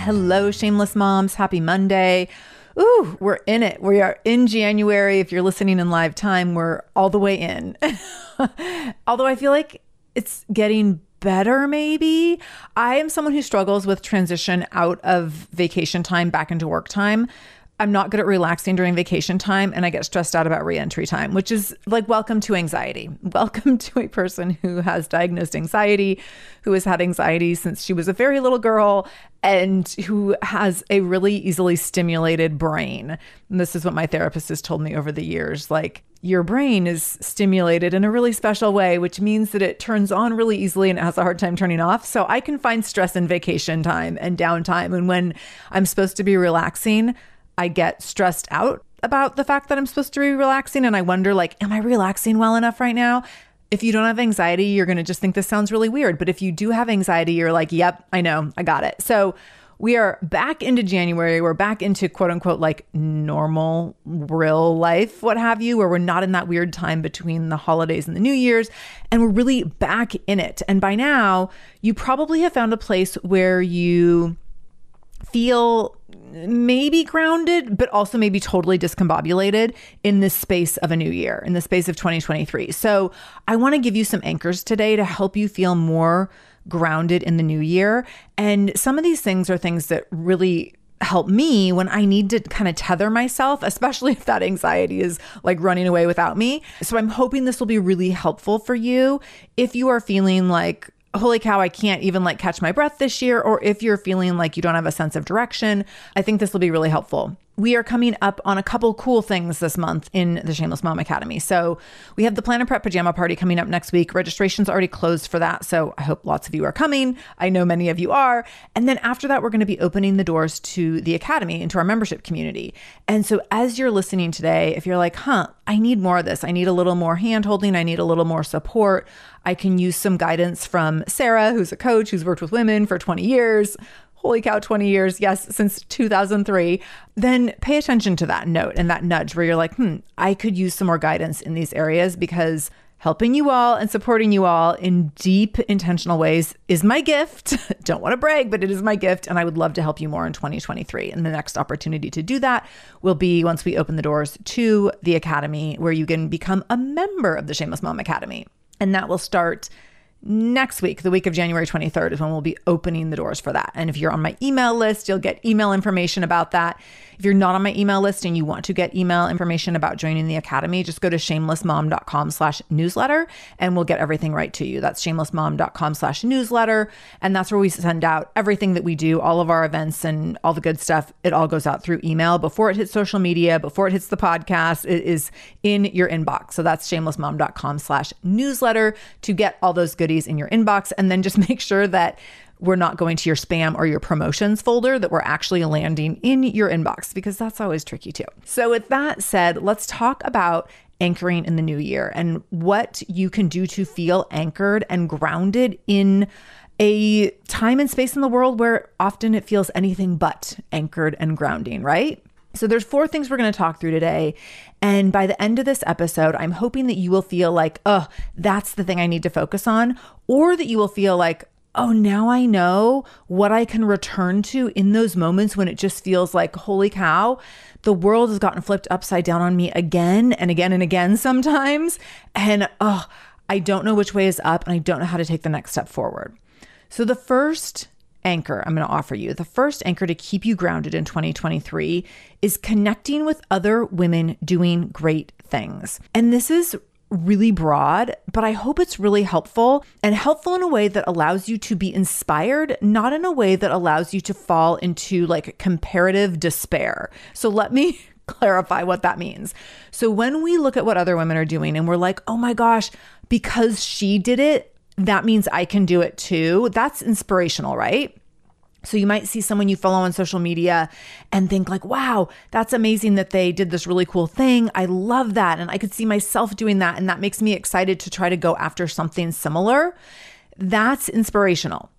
Hello, shameless moms. Happy Monday. Ooh, we're in it. We are in January. If you're listening in live time, we're all the way in. Although I feel like it's getting better, maybe. I am someone who struggles with transition out of vacation time back into work time. I'm not good at relaxing during vacation time and I get stressed out about reentry time, which is like welcome to anxiety. Welcome to a person who has diagnosed anxiety, who has had anxiety since she was a very little girl and who has a really easily stimulated brain. And this is what my therapist has told me over the years like your brain is stimulated in a really special way, which means that it turns on really easily and it has a hard time turning off. So I can find stress in vacation time and downtime. And when I'm supposed to be relaxing, I get stressed out about the fact that I'm supposed to be relaxing and I wonder like am I relaxing well enough right now? If you don't have anxiety, you're going to just think this sounds really weird, but if you do have anxiety, you're like, "Yep, I know. I got it." So, we are back into January. We're back into quote unquote like normal, real life, what have you, where we're not in that weird time between the holidays and the New Year's. And we're really back in it. And by now, you probably have found a place where you feel maybe grounded, but also maybe totally discombobulated in this space of a new year, in the space of 2023. So I want to give you some anchors today to help you feel more grounded in the new year. And some of these things are things that really help me when I need to kind of tether myself, especially if that anxiety is like running away without me. So I'm hoping this will be really helpful for you if you are feeling like holy cow, I can't even like catch my breath this year, or if you're feeling like you don't have a sense of direction, I think this will be really helpful we are coming up on a couple cool things this month in the Shameless Mom Academy. So we have the Plan and Prep Pajama Party coming up next week. Registration's already closed for that. So I hope lots of you are coming. I know many of you are. And then after that, we're going to be opening the doors to the Academy, into our membership community. And so as you're listening today, if you're like, huh, I need more of this, I need a little more hand holding, I need a little more support, I can use some guidance from Sarah, who's a coach who's worked with women for 20 years holy cow, 20 years, yes, since 2003, then pay attention to that note and that nudge where you're like, hmm, I could use some more guidance in these areas because helping you all and supporting you all in deep, intentional ways is my gift. Don't want to brag, but it is my gift. And I would love to help you more in 2023. And the next opportunity to do that will be once we open the doors to the Academy, where you can become a member of the Shameless Mom Academy. And that will start next week, the week of January 23rd, is when we'll be opening the doors for that. And if you're on my email list, you'll get email information about that. If you're not on my email list and you want to get email information about joining the academy, just go to shamelessmom.com slash newsletter and we'll get everything right to you. That's shamelessmom.com slash newsletter. And that's where we send out everything that we do, all of our events and all the good stuff. It all goes out through email before it hits social media, before it hits the podcast. It is in your inbox. So that's shamelessmom.com slash newsletter to get all those in your inbox. And then just make sure that we're not going to your spam or your promotions folder, that we're actually landing in your inbox because that's always tricky too. So, with that said, let's talk about anchoring in the new year and what you can do to feel anchored and grounded in a time and space in the world where often it feels anything but anchored and grounding, right? So there's four things we're going to talk through today. And by the end of this episode, I'm hoping that you will feel like, "Oh, that's the thing I need to focus on," or that you will feel like, oh, now I know what I can return to in those moments when it just feels like, holy cow, the world has gotten flipped upside down on me again and again and again sometimes. And oh, I don't know which way is up and I don't know how to take the next step forward. So, the first anchor I'm going to offer you, the first anchor to keep you grounded in 2023 is connecting with other women doing great things. And this is really broad, but I hope it's really helpful and helpful in a way that allows you to be inspired, not in a way that allows you to fall into like comparative despair. So let me clarify what that means. So when we look at what other women are doing and we're like, oh my gosh, because she did it, that means I can do it too. That's inspirational, right? So you might see someone you follow on social media and think like, "Wow, that's amazing that they did this really cool thing. I love that and I could see myself doing that and that makes me excited to try to go after something similar." That's inspirational.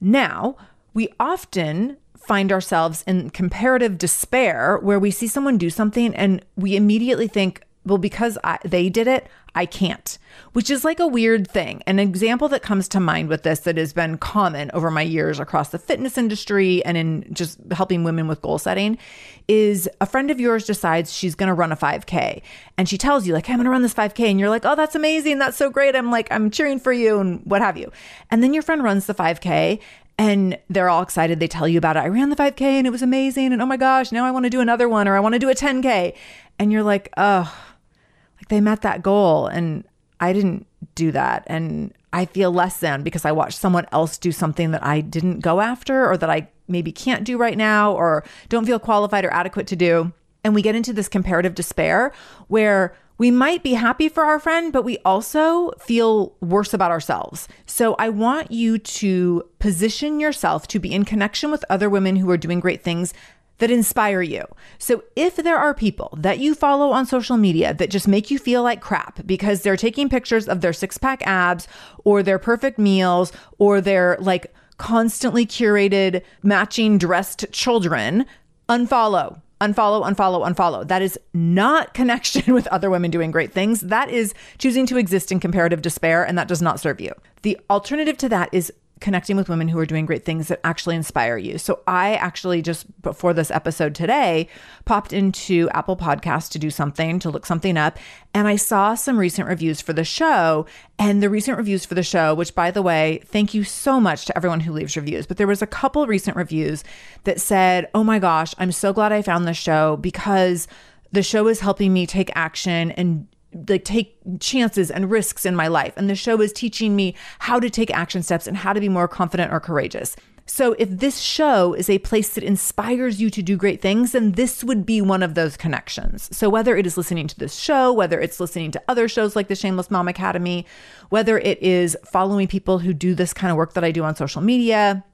Now, we often find ourselves in comparative despair where we see someone do something and we immediately think, well, because I, they did it, I can't, which is like a weird thing. An example that comes to mind with this that has been common over my years across the fitness industry and in just helping women with goal setting is a friend of yours decides she's going to run a 5K and she tells you, like, hey, I'm going to run this 5K. And you're like, oh, that's amazing. That's so great. I'm like, I'm cheering for you and what have you. And then your friend runs the 5K and they're all excited. They tell you about it. I ran the 5K and it was amazing. And oh my gosh, now I want to do another one or I want to do a 10K. And you're like, oh, they met that goal and I didn't do that. And I feel less than because I watched someone else do something that I didn't go after or that I maybe can't do right now or don't feel qualified or adequate to do. And we get into this comparative despair where we might be happy for our friend, but we also feel worse about ourselves. So I want you to position yourself to be in connection with other women who are doing great things that inspire you. So if there are people that you follow on social media that just make you feel like crap because they're taking pictures of their six pack abs or their perfect meals or their like constantly curated matching dressed children, unfollow. Unfollow, unfollow, unfollow. That is not connection with other women doing great things. That is choosing to exist in comparative despair, and that does not serve you. The alternative to that is connecting with women who are doing great things that actually inspire you. So I actually just before this episode today popped into Apple Podcasts to do something, to look something up, and I saw some recent reviews for the show. And the recent reviews for the show, which by the way, thank you so much to everyone who leaves reviews, but there was a couple recent reviews that said, "Oh my gosh, I'm so glad I found the show because the show is helping me take action and like take chances and risks in my life. And the show is teaching me how to take action steps and how to be more confident or courageous. So if this show is a place that inspires you to do great things, then this would be one of those connections. So whether it is listening to this show, whether it's listening to other shows like the Shameless Mom Academy, whether it is following people who do this kind of work that I do on social media,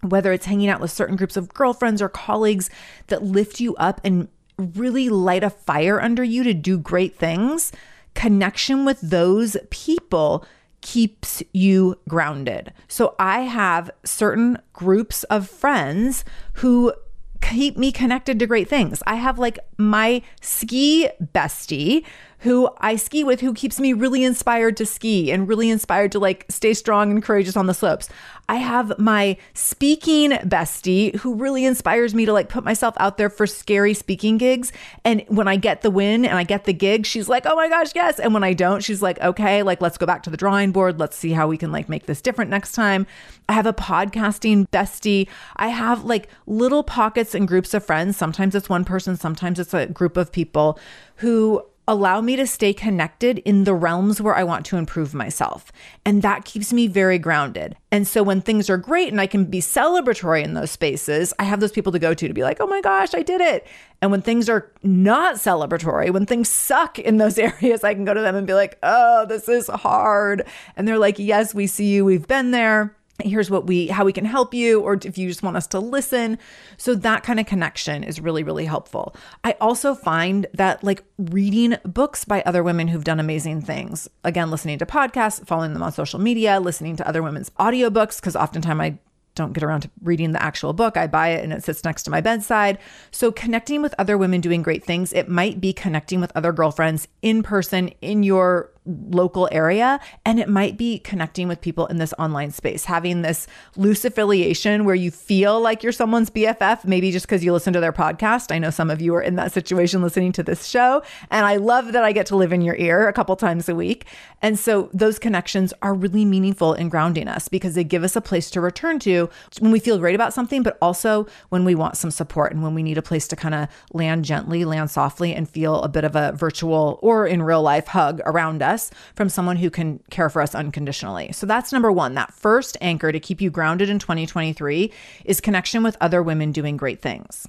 whether it's hanging out with certain groups of girlfriends or colleagues that lift you up and really light a fire under you to do great things, connection with those people keeps you grounded. So I have certain groups of friends who keep me connected to great things. I have like my ski bestie who I ski with who keeps me really inspired to ski and really inspired to like stay strong and courageous on the slopes. I have my speaking bestie who really inspires me to like put myself out there for scary speaking gigs. And when I get the win and I get the gig, she's like, oh my gosh, yes. And when I don't, she's like, okay, like let's go back to the drawing board. Let's see how we can like make this different next time. I have a podcasting bestie. I have like little pockets and groups of friends. Sometimes it's one person, sometimes it's a group of people who allow me to stay connected in the realms where I want to improve myself. And that keeps me very grounded. And so when things are great and I can be celebratory in those spaces, I have those people to go to to be like, oh my gosh, I did it. And when things are not celebratory, when things suck in those areas, I can go to them and be like, oh, this is hard. And they're like, yes, we see you. We've been there here's what we how we can help you or if you just want us to listen so that kind of connection is really really helpful i also find that like reading books by other women who've done amazing things again listening to podcasts following them on social media listening to other women's audiobooks because oftentimes i don't get around to reading the actual book. I buy it and it sits next to my bedside. So, connecting with other women doing great things, it might be connecting with other girlfriends in person in your local area. And it might be connecting with people in this online space, having this loose affiliation where you feel like you're someone's BFF, maybe just because you listen to their podcast. I know some of you are in that situation listening to this show. And I love that I get to live in your ear a couple times a week. And so those connections are really meaningful in grounding us because they give us a place to return to when we feel great about something, but also when we want some support and when we need a place to kind of land gently, land softly, and feel a bit of a virtual or in real life hug around us us from someone who can care for us unconditionally. So that's number one. That first anchor to keep you grounded in 2023 is connection with other women doing great things.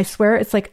I swear it's like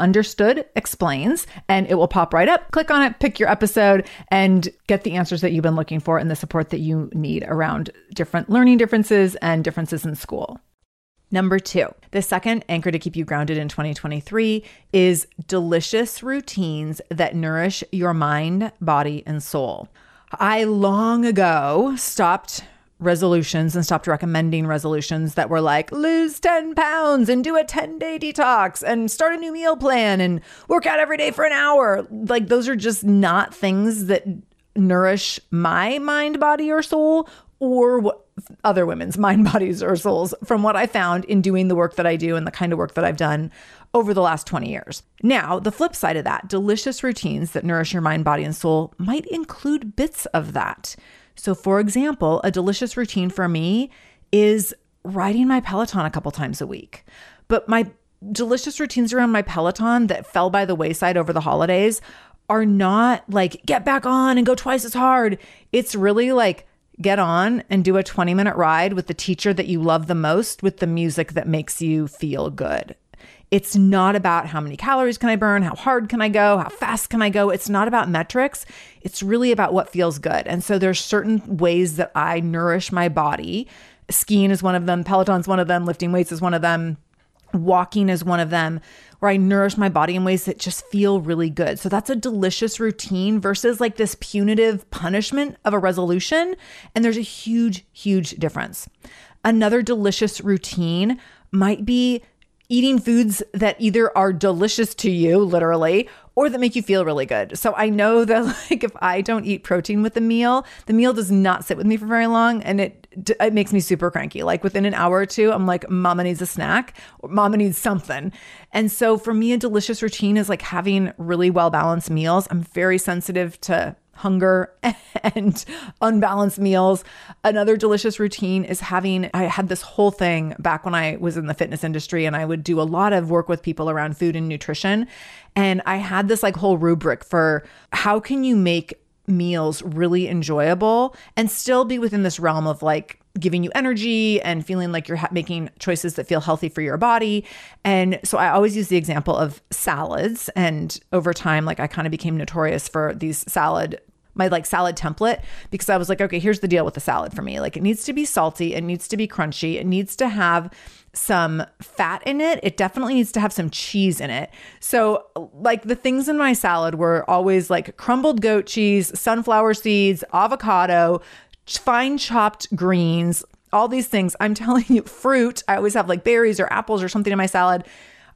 Understood Explains, and it will pop right up. Click on it, pick your episode, and get the answers that you've been looking for and the support that you need around different learning differences and differences in school. Number two, the second anchor to keep you grounded in 2023 is delicious routines that nourish your mind, body, and soul. I long ago stopped resolutions and stopped recommending resolutions that were like lose 10 pounds and do a 10 day detox and start a new meal plan and work out every day for an hour. Like, those are just not things that nourish my mind, body, or soul or other women's mind, bodies, or souls from what I found in doing the work that I do and the kind of work that I've done over the last 20 years. Now, the flip side of that, delicious routines that nourish your mind, body, and soul might include bits of that. So, for example, a delicious routine for me is riding my Peloton a couple times a week. But my delicious routines around my Peloton that fell by the wayside over the holidays are not like get back on and go twice as hard. It's really like get on and do a 20 minute ride with the teacher that you love the most with the music that makes you feel good. It's not about how many calories can I burn, how hard can I go, how fast can I go. It's not about metrics. It's really about what feels good. And so there's certain ways that I nourish my body. Skiing is one of them, Peloton's one of them, lifting weights is one of them, walking is one of them, where I nourish my body in ways that just feel really good. So that's a delicious routine versus like this punitive punishment of a resolution. And there's a huge, huge difference. Another delicious routine might be eating foods that either are delicious to you, literally, or that make you feel really good. So I know that like if I don't eat protein with the meal, the meal does not sit with me for very long and it it makes me super cranky. Like within an hour or two, I'm like mama needs a snack or mama needs something. And so for me a delicious routine is like having really well-balanced meals. I'm very sensitive to hunger and unbalanced meals. Another delicious routine is having, I had this whole thing back when I was in the fitness industry and I would do a lot of work with people around food and nutrition. And I had this like whole rubric for how can you make meals really enjoyable and still be within this realm of like giving you energy and feeling like you're ha- making choices that feel healthy for your body. And so I always use the example of salads. And over time, like I kind of became notorious for these salad my like salad template because I was like, okay, here's the deal with the salad for me. Like it needs to be salty, it needs to be crunchy, it needs to have some fat in it. It definitely needs to have some cheese in it. So, like the things in my salad were always like crumbled goat cheese, sunflower seeds, avocado, fine chopped greens, all these things. I'm telling you, fruit. I always have like berries or apples or something in my salad.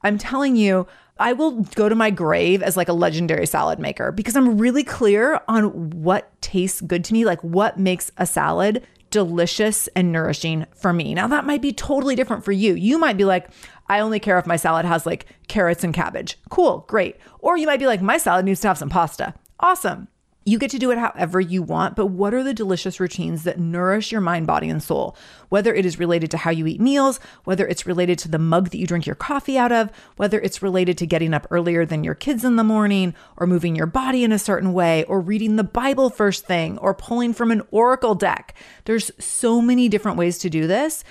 I'm telling you, I will go to my grave as like a legendary salad maker because I'm really clear on what tastes good to me, like what makes a salad delicious and nourishing for me. Now, that might be totally different for you. You might be like, I only care if my salad has like carrots and cabbage. Cool, great. Or you might be like, my salad needs to have some pasta. Awesome. You get to do it however you want, but what are the delicious routines that nourish your mind, body, and soul? Whether it is related to how you eat meals, whether it's related to the mug that you drink your coffee out of, whether it's related to getting up earlier than your kids in the morning, or moving your body in a certain way, or reading the Bible first thing, or pulling from an oracle deck. There's so many different ways to do this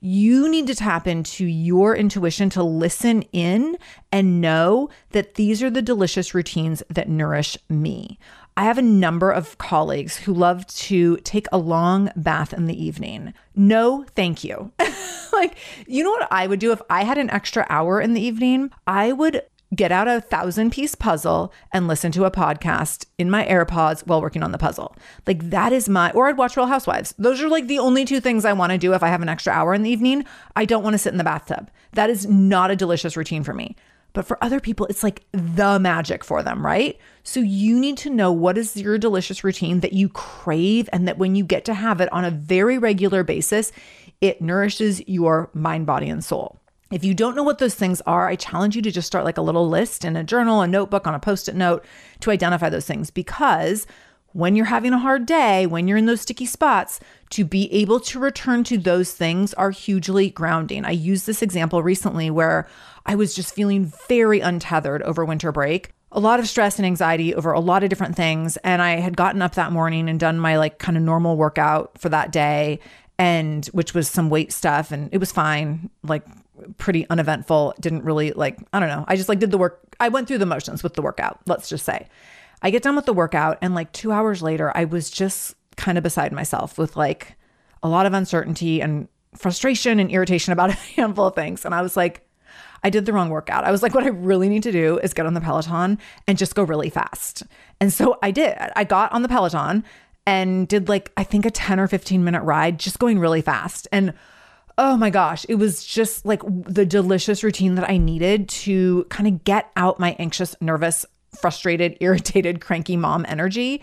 you need to tap into your intuition to listen in and know that these are the delicious routines that nourish me. I have a number of colleagues who love to take a long bath in the evening. No, thank you. like, you know what I would do if I had an extra hour in the evening? I would get out a thousand piece puzzle and listen to a podcast in my AirPods while working on the puzzle. Like that is my, or I'd watch Real Housewives. Those are like the only two things I want to do if I have an extra hour in the evening. I don't want to sit in the bathtub. That is not a delicious routine for me. But for other people, it's like the magic for them, right? So you need to know what is your delicious routine that you crave and that when you get to have it on a very regular basis, it nourishes your mind, body, and soul. If you don't know what those things are, I challenge you to just start like a little list in a journal, a notebook, on a post it note to identify those things because when you're having a hard day, when you're in those sticky spots, to be able to return to those things are hugely grounding. I used this example recently where I was just feeling very untethered over winter break. A lot of stress and anxiety over a lot of different things. And I had gotten up that morning and done my like kind of normal workout for that day, and which was some weight stuff. And it was fine, like pretty uneventful. Didn't really like, I don't know. I just like did the work. I went through the motions with the workout, let's just say. I get done with the workout, and like two hours later, I was just kind of beside myself with like a lot of uncertainty and frustration and irritation about a handful of things. And I was like, I did the wrong workout. I was like, what I really need to do is get on the Peloton and just go really fast. And so I did. I got on the Peloton and did like, I think a 10 or 15 minute ride, just going really fast. And oh my gosh, it was just like the delicious routine that I needed to kind of get out my anxious, nervous, frustrated, irritated, cranky mom energy.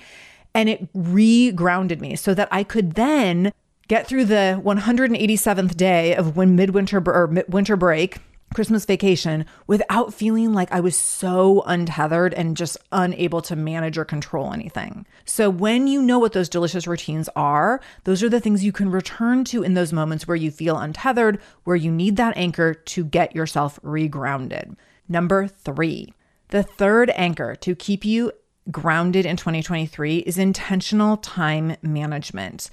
And it re grounded me so that I could then get through the 187th day of when midwinter or winter break, Christmas vacation, without feeling like I was so untethered and just unable to manage or control anything. So, when you know what those delicious routines are, those are the things you can return to in those moments where you feel untethered, where you need that anchor to get yourself regrounded. Number three, the third anchor to keep you grounded in 2023 is intentional time management.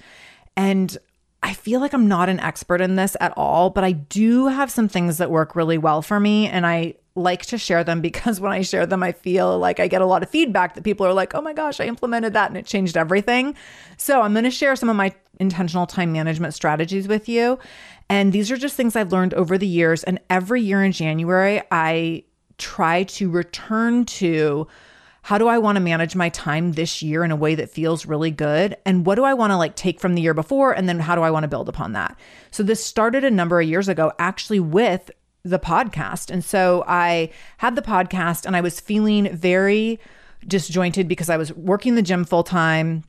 And I feel like I'm not an expert in this at all, but I do have some things that work really well for me. And I like to share them because when I share them, I feel like I get a lot of feedback that people are like, oh my gosh, I implemented that and it changed everything. So I'm going to share some of my intentional time management strategies with you. And these are just things I've learned over the years. And every year in January, I try to return to how do I want to manage my time this year in a way that feels really good? And what do I want to like take from the year before? And then how do I want to build upon that? So this started a number of years ago, actually with the podcast. And so I had the podcast and I was feeling very disjointed because I was working the gym full time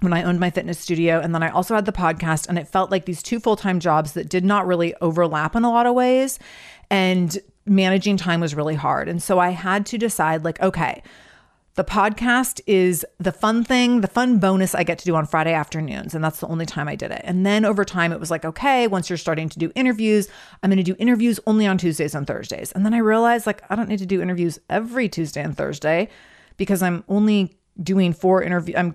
when I owned my fitness studio. And then I also had the podcast, and it felt like these two full time jobs that did not really overlap in a lot of ways. And managing time was really hard. And so I had to decide, like, okay, the podcast is the fun thing, the fun bonus I get to do on Friday afternoons. And that's the only time I did it. And then over time, it was like, okay, once you're starting to do interviews, I'm going to do interviews only on Tuesdays and Thursdays. And then I realized, like, I don't need to do interviews every Tuesday and Thursday because I'm only doing four interviews. I'm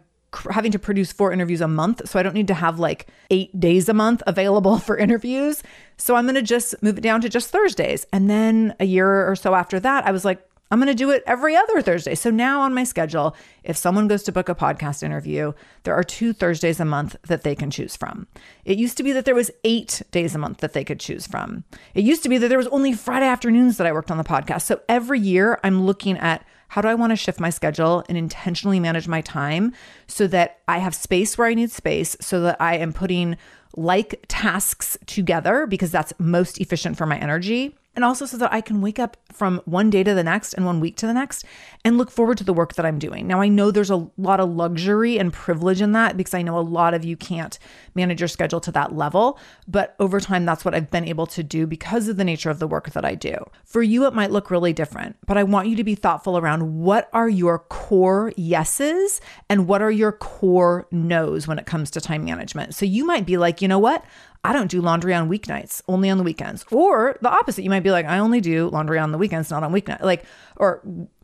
having to produce four interviews a month. So I don't need to have like eight days a month available for interviews. So I'm going to just move it down to just Thursdays. And then a year or so after that, I was like, I'm going to do it every other Thursday. So now on my schedule, if someone goes to book a podcast interview, there are two Thursdays a month that they can choose from. It used to be that there was 8 days a month that they could choose from. It used to be that there was only Friday afternoons that I worked on the podcast. So every year I'm looking at how do I want to shift my schedule and intentionally manage my time so that I have space where I need space, so that I am putting like tasks together because that's most efficient for my energy and also so that I can wake up from one day to the next and one week to the next and look forward to the work that I'm doing. Now, I know there's a lot of luxury and privilege in that because I know a lot of you can't manage your schedule to that level, but over time, that's what I've been able to do because of the nature of the work that I do. For you, it might look really different, but I want you to be thoughtful around what are your core yeses and what are your core no's when it comes to time management. So you might be like, you know what? I don't do laundry on weeknights, only on the weekends. Or the opposite, you might be like, I only do laundry on the weekends, not on weeknights. Like, or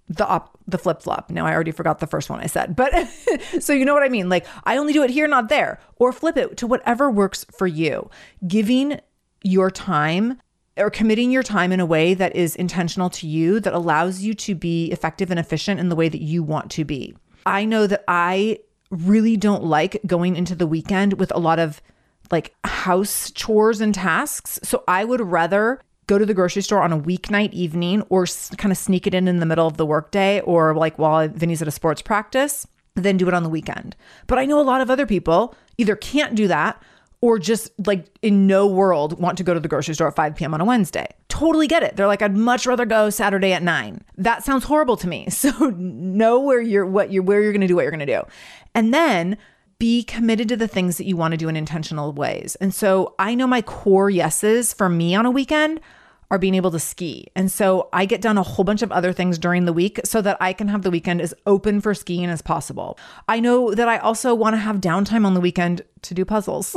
the op the flip flop. Now I already forgot the first one I said, but so you know what I mean. Like I only do it here, not there, or flip it to whatever works for you. Giving your time or committing your time in a way that is intentional to you, that allows you to be effective and efficient in the way that you want to be. I know that I really don't like going into the weekend with a lot of like house chores and tasks. So I would rather go to the grocery store on a weeknight evening or kind of sneak it in in the middle of the workday or like while Vinny's at a sports practice than do it on the weekend. But I know a lot of other people either can't do that or just like in no world want to go to the grocery store at 5 p.m. on a Wednesday totally get it. They're like, I'd much rather go Saturday at nine. That sounds horrible to me. So know where you're, what you're, where you're going to do what you're going to do. And then be committed to the things that you want to do in intentional ways. And so I know my core yeses for me on a weekend are being able to ski. And so I get done a whole bunch of other things during the week so that I can have the weekend as open for skiing as possible. I know that I also want to have downtime on the weekend to do puzzles.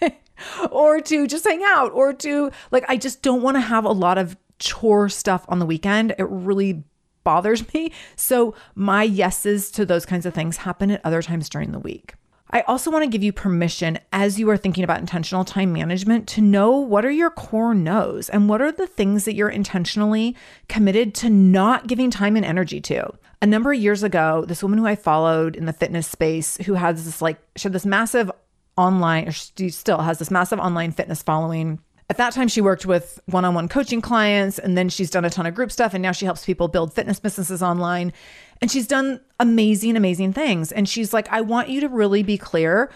or to just hang out or to like I just don't want to have a lot of chore stuff on the weekend. It really bothers me. So my yeses to those kinds of things happen at other times during the week. I also want to give you permission as you are thinking about intentional time management to know what are your core no's and what are the things that you're intentionally committed to not giving time and energy to. A number of years ago, this woman who I followed in the fitness space who has this like, she had this massive online, or she still has this massive online fitness following. At that time, she worked with one on one coaching clients, and then she's done a ton of group stuff. And now she helps people build fitness businesses online. And she's done amazing, amazing things. And she's like, I want you to really be clear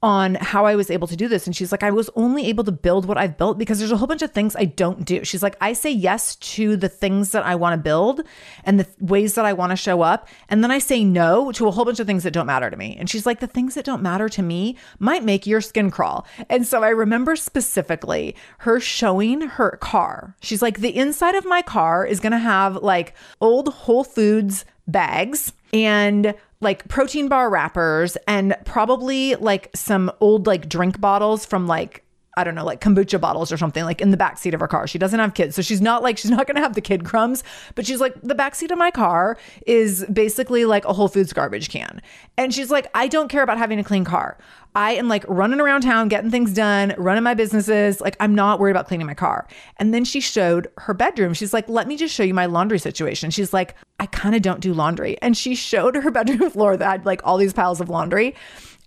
on how I was able to do this. And she's like, I was only able to build what I've built because there's a whole bunch of things I don't do. She's like, I say yes to the things that I want to build and the ways that I want to show up. And then I say no to a whole bunch of things that don't matter to me. And she's like, the things that don't matter to me might make your skin crawl. And so I remember specifically her showing her car. She's like, the inside of my car is going to have like old Whole Foods bags and like protein bar wrappers and probably like some old like drink bottles from like I don't know, like kombucha bottles or something, like in the back seat of her car. She doesn't have kids. So she's not like, she's not going to have the kid crumbs, but she's like, the back seat of my car is basically like a Whole Foods garbage can. And she's like, I don't care about having a clean car. I am like running around town, getting things done, running my businesses. Like, I'm not worried about cleaning my car. And then she showed her bedroom. She's like, let me just show you my laundry situation. She's like, I kind of don't do laundry. And she showed her bedroom floor that had like all these piles of laundry.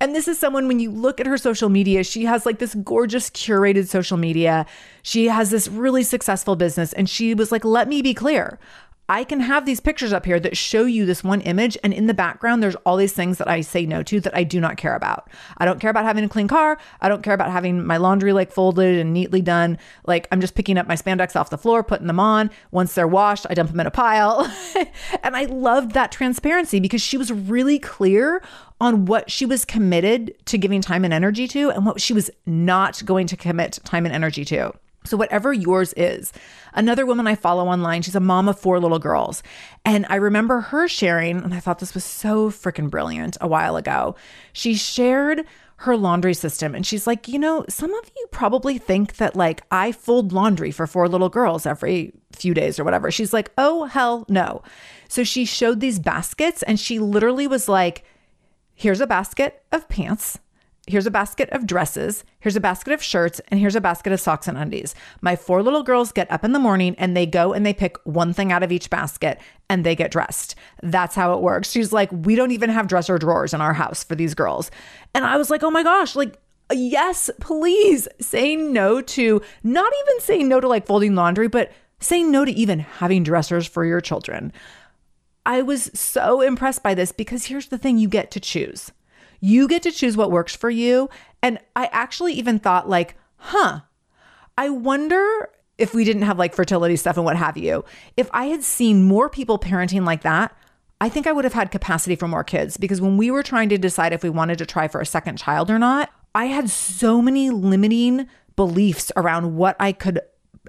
And this is someone, when you look at her social media, she has like this gorgeous curated social media. She has this really successful business. And she was like, let me be clear. I can have these pictures up here that show you this one image. And in the background, there's all these things that I say no to that I do not care about. I don't care about having a clean car. I don't care about having my laundry like folded and neatly done. Like I'm just picking up my spandex off the floor, putting them on. Once they're washed, I dump them in a pile. and I loved that transparency because she was really clear on what she was committed to giving time and energy to and what she was not going to commit time and energy to. So, whatever yours is. Another woman I follow online, she's a mom of four little girls. And I remember her sharing, and I thought this was so freaking brilliant a while ago. She shared her laundry system and she's like, you know, some of you probably think that like I fold laundry for four little girls every few days or whatever. She's like, oh, hell no. So she showed these baskets and she literally was like, here's a basket of pants here's a basket of dresses, here's a basket of shirts, and here's a basket of socks and undies. My four little girls get up in the morning and they go and they pick one thing out of each basket and they get dressed. That's how it works. She's like, we don't even have dresser drawers in our house for these girls. And I was like, oh my gosh, like, yes, please say no to not even saying no to like folding laundry, but saying no to even having dressers for your children. I was so impressed by this because here's the thing you get to choose. You get to choose what works for you. And I actually even thought, like, huh, I wonder if we didn't have like fertility stuff and what have you, if I had seen more people parenting like that, I think I would have had capacity for more kids because when we were trying to decide if we wanted to try for a second child or not, I had so many limiting beliefs around what I could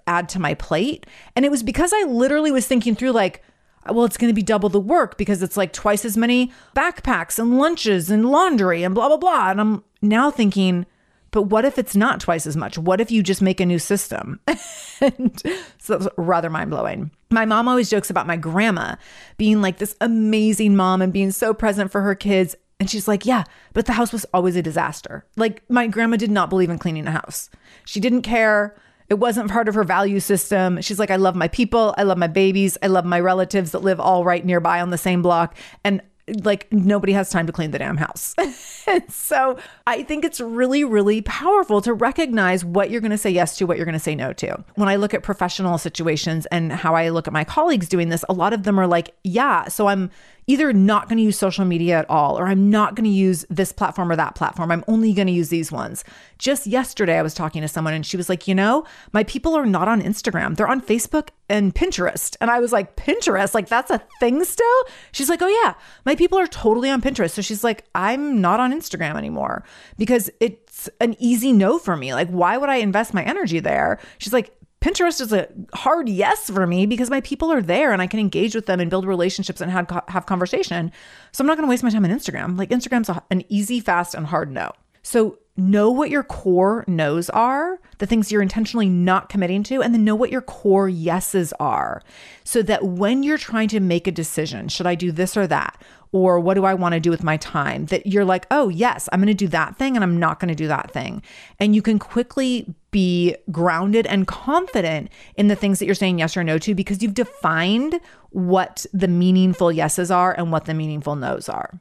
add to my plate. And it was because I literally was thinking through, like, well, it's going to be double the work because it's like twice as many backpacks and lunches and laundry and blah, blah, blah. And I'm now thinking, but what if it's not twice as much? What if you just make a new system? and so that's rather mind blowing. My mom always jokes about my grandma being like this amazing mom and being so present for her kids. And she's like, yeah, but the house was always a disaster. Like, my grandma did not believe in cleaning a house. She didn't care. It wasn't part of her value system. She's like, I love my people. I love my babies. I love my relatives that live all right nearby on the same block. And like nobody has time to clean the damn house. so I think it's really, really powerful to recognize what you're going to say yes to, what you're going to say no to. When I look at professional situations and how I look at my colleagues doing this, a lot of them are like, yeah, so I'm either not going to use social media at all, or I'm not going to use this platform or that platform. I'm only going to use these ones. Just yesterday, I was talking to someone and she was like, you know, my people are not on Instagram, they're on Facebook and Pinterest. And I was like, Pinterest? Like, that's a thing still? She's like, oh, yeah, my people are totally on Pinterest. So she's like, I'm not on Instagram anymore because it's an easy no for me. Like, why would I invest my energy there? She's like, Pinterest is a hard yes for me because my people are there and I can engage with them and build relationships and have, have conversation. So I'm not going to waste my time on Instagram. Like Instagram's a, an easy, fast, and hard no. So know what your core no's are, the things you're intentionally not committing to, and then know what your core yeses are. So that when you're trying to make a decision, should I do this or that? Or what do I want to do with my time? That you're like, oh, yes, I'm going to do that thing and I'm not going to do that thing. And you can quickly be grounded and confident in the things that you're saying yes or no to because you've defined what the meaningful yeses are and what the meaningful nos are.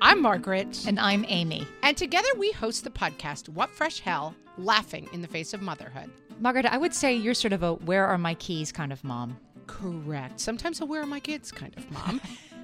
I'm Margaret. And I'm Amy. And together we host the podcast, What Fresh Hell Laughing in the Face of Motherhood. Margaret, I would say you're sort of a where are my keys kind of mom. Correct. Sometimes a where are my kids kind of mom.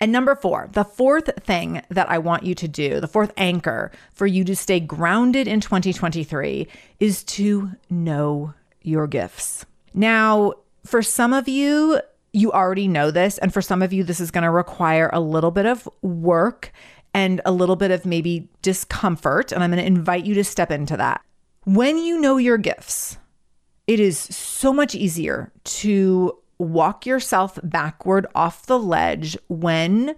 And number four, the fourth thing that I want you to do, the fourth anchor for you to stay grounded in 2023 is to know your gifts. Now, for some of you, you already know this. And for some of you, this is going to require a little bit of work and a little bit of maybe discomfort. And I'm going to invite you to step into that. When you know your gifts, it is so much easier to walk yourself backward off the ledge when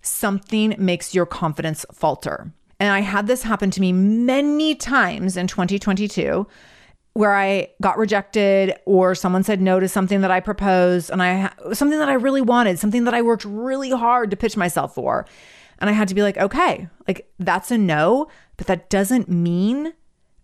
something makes your confidence falter. And I had this happen to me many times in 2022 where I got rejected or someone said no to something that I proposed and I something that I really wanted, something that I worked really hard to pitch myself for. And I had to be like, okay, like that's a no, but that doesn't mean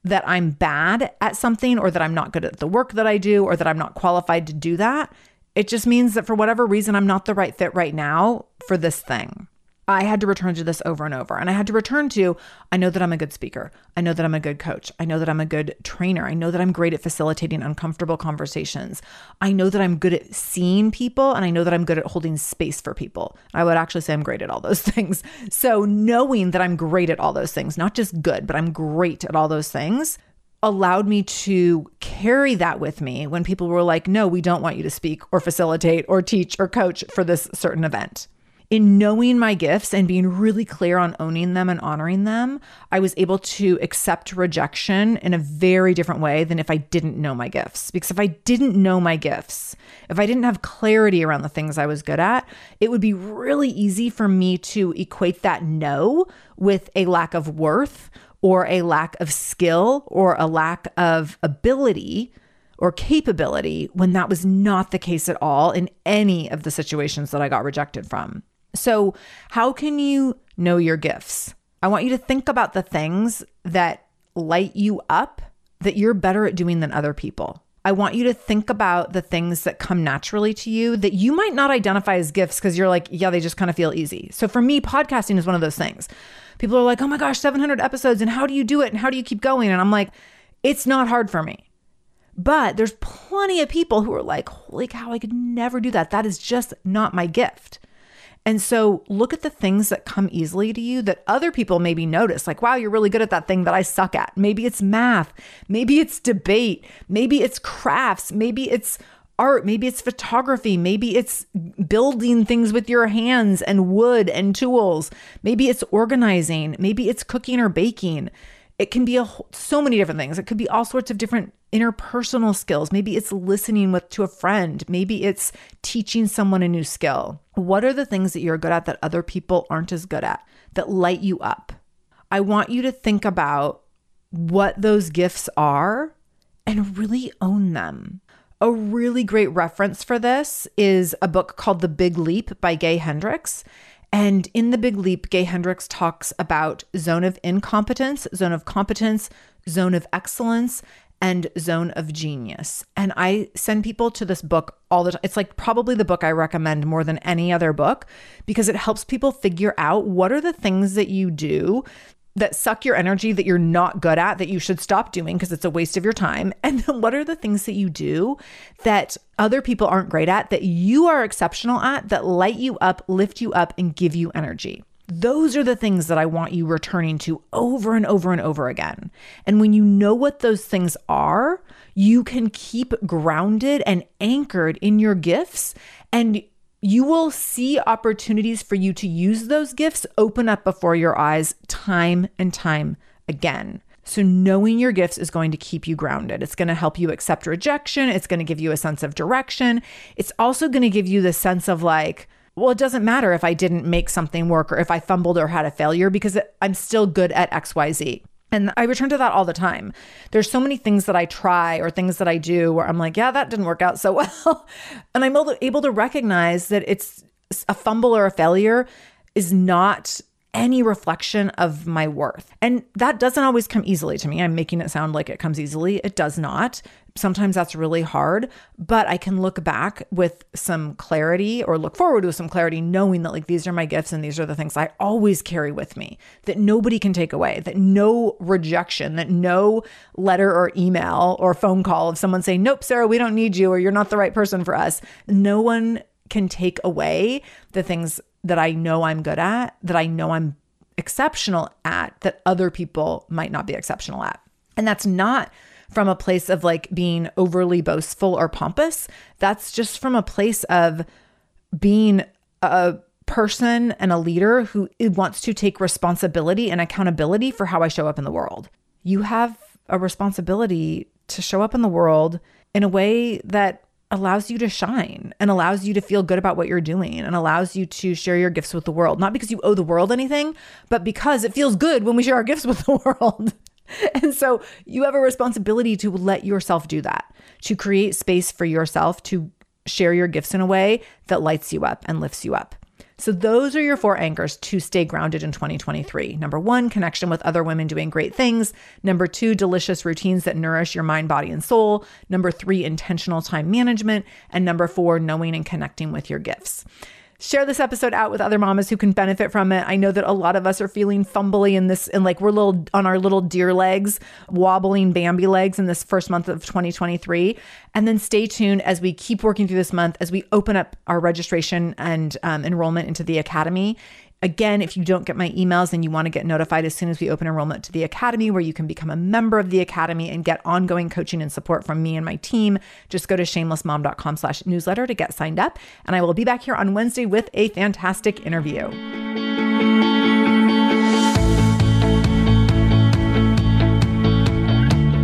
that I'm bad at something or that I'm not good at the work that I do or that I'm not qualified to do that. It just means that for whatever reason, I'm not the right fit right now for this thing. I had to return to this over and over. And I had to return to I know that I'm a good speaker. I know that I'm a good coach. I know that I'm a good trainer. I know that I'm great at facilitating uncomfortable conversations. I know that I'm good at seeing people and I know that I'm good at holding space for people. I would actually say I'm great at all those things. So, knowing that I'm great at all those things, not just good, but I'm great at all those things, allowed me to carry that with me when people were like, no, we don't want you to speak or facilitate or teach or coach for this certain event. in knowing my gifts and being really clear on owning them and honoring them, I was able to accept rejection in a very different way than if I didn't know my gifts. Because if I didn't know my gifts, if I didn't have clarity around the things I was good at, it would be really easy for me to equate that no with a lack of worth or a lack of skill or a lack of ability or capability when that was not the case at all in any of the situations that I got rejected from. So, how can you know your gifts? I want you to think about the things that light you up that you're better at doing than other people. I want you to think about the things that come naturally to you that you might not identify as gifts because you're like, yeah, they just kind of feel easy. So for me, podcasting is one of those things. People are like, oh my gosh, 700 episodes, and how do you do it? And how do you keep going? And I'm like, it's not hard for me. But there's plenty of people who are like, holy cow, I could never do that. That is just not my gift. And so look at the things that come easily to you that other people maybe notice. Like, wow, you're really good at that thing that I suck at. Maybe it's math. Maybe it's debate. Maybe it's crafts. Maybe it's art. Maybe it's photography. Maybe it's building things with your hands and wood and tools. Maybe it's organizing. Maybe it's cooking or baking. It can be a so many different things. It could be all sorts of different interpersonal skills. Maybe it's listening with to a friend. Maybe it's teaching someone a new skill. What are the things that you're good at that other people aren't as good at that light you up? I want you to think about what those gifts are and really own them. A really great reference for this is a book called The Big Leap by Gay Hendricks. And in The Big Leap, Gay Hendricks talks about zone of incompetence, zone of competence, zone of excellence, and zone of genius. And I send people to this book all the time. It's like probably the book I recommend more than any other book because it helps people figure out what are the things that you do that suck your energy that you're not good at that you should stop doing because it's a waste of your time and then what are the things that you do that other people aren't great at that you are exceptional at that light you up lift you up and give you energy those are the things that I want you returning to over and over and over again. And when you know what those things are, you can keep grounded and anchored in your gifts and you will see opportunities for you to use those gifts open up before your eyes time and time again. So, knowing your gifts is going to keep you grounded. It's going to help you accept rejection. It's going to give you a sense of direction. It's also going to give you the sense of like, well, it doesn't matter if I didn't make something work or if I fumbled or had a failure because I'm still good at XYZ. And I return to that all the time. There's so many things that I try or things that I do where I'm like, yeah, that didn't work out so well. and I'm able to recognize that it's a fumble or a failure is not any reflection of my worth. And that doesn't always come easily to me. I'm making it sound like it comes easily. It does not. Sometimes that's really hard, but I can look back with some clarity or look forward with some clarity, knowing that like these are my gifts and these are the things I always carry with me that nobody can take away, that no rejection, that no letter or email or phone call of someone saying, Nope, Sarah, we don't need you or you're not the right person for us. No one can take away the things that I know I'm good at, that I know I'm exceptional at, that other people might not be exceptional at. And that's not from a place of like being overly boastful or pompous. That's just from a place of being a person and a leader who wants to take responsibility and accountability for how I show up in the world. You have a responsibility to show up in the world in a way that allows you to shine and allows you to feel good about what you're doing and allows you to share your gifts with the world. Not because you owe the world anything, but because it feels good when we share our gifts with the world. and so you have a responsibility to let yourself do that, to create space for yourself to share your gifts in a way that lights you up and lifts you up. So, those are your four anchors to stay grounded in 2023. Number one, connection with other women doing great things. Number two, delicious routines that nourish your mind, body, and soul. Number three, intentional time management. And number four, knowing and connecting with your gifts. Share this episode out with other mamas who can benefit from it. I know that a lot of us are feeling fumbly in this, and like we're little on our little deer legs, wobbling Bambi legs in this first month of 2023. And then stay tuned as we keep working through this month, as we open up our registration and um, enrollment into the academy Again, if you don't get my emails and you want to get notified as soon as we open enrollment to the Academy, where you can become a member of the Academy and get ongoing coaching and support from me and my team, just go to shamelessmom.com slash newsletter to get signed up. And I will be back here on Wednesday with a fantastic interview.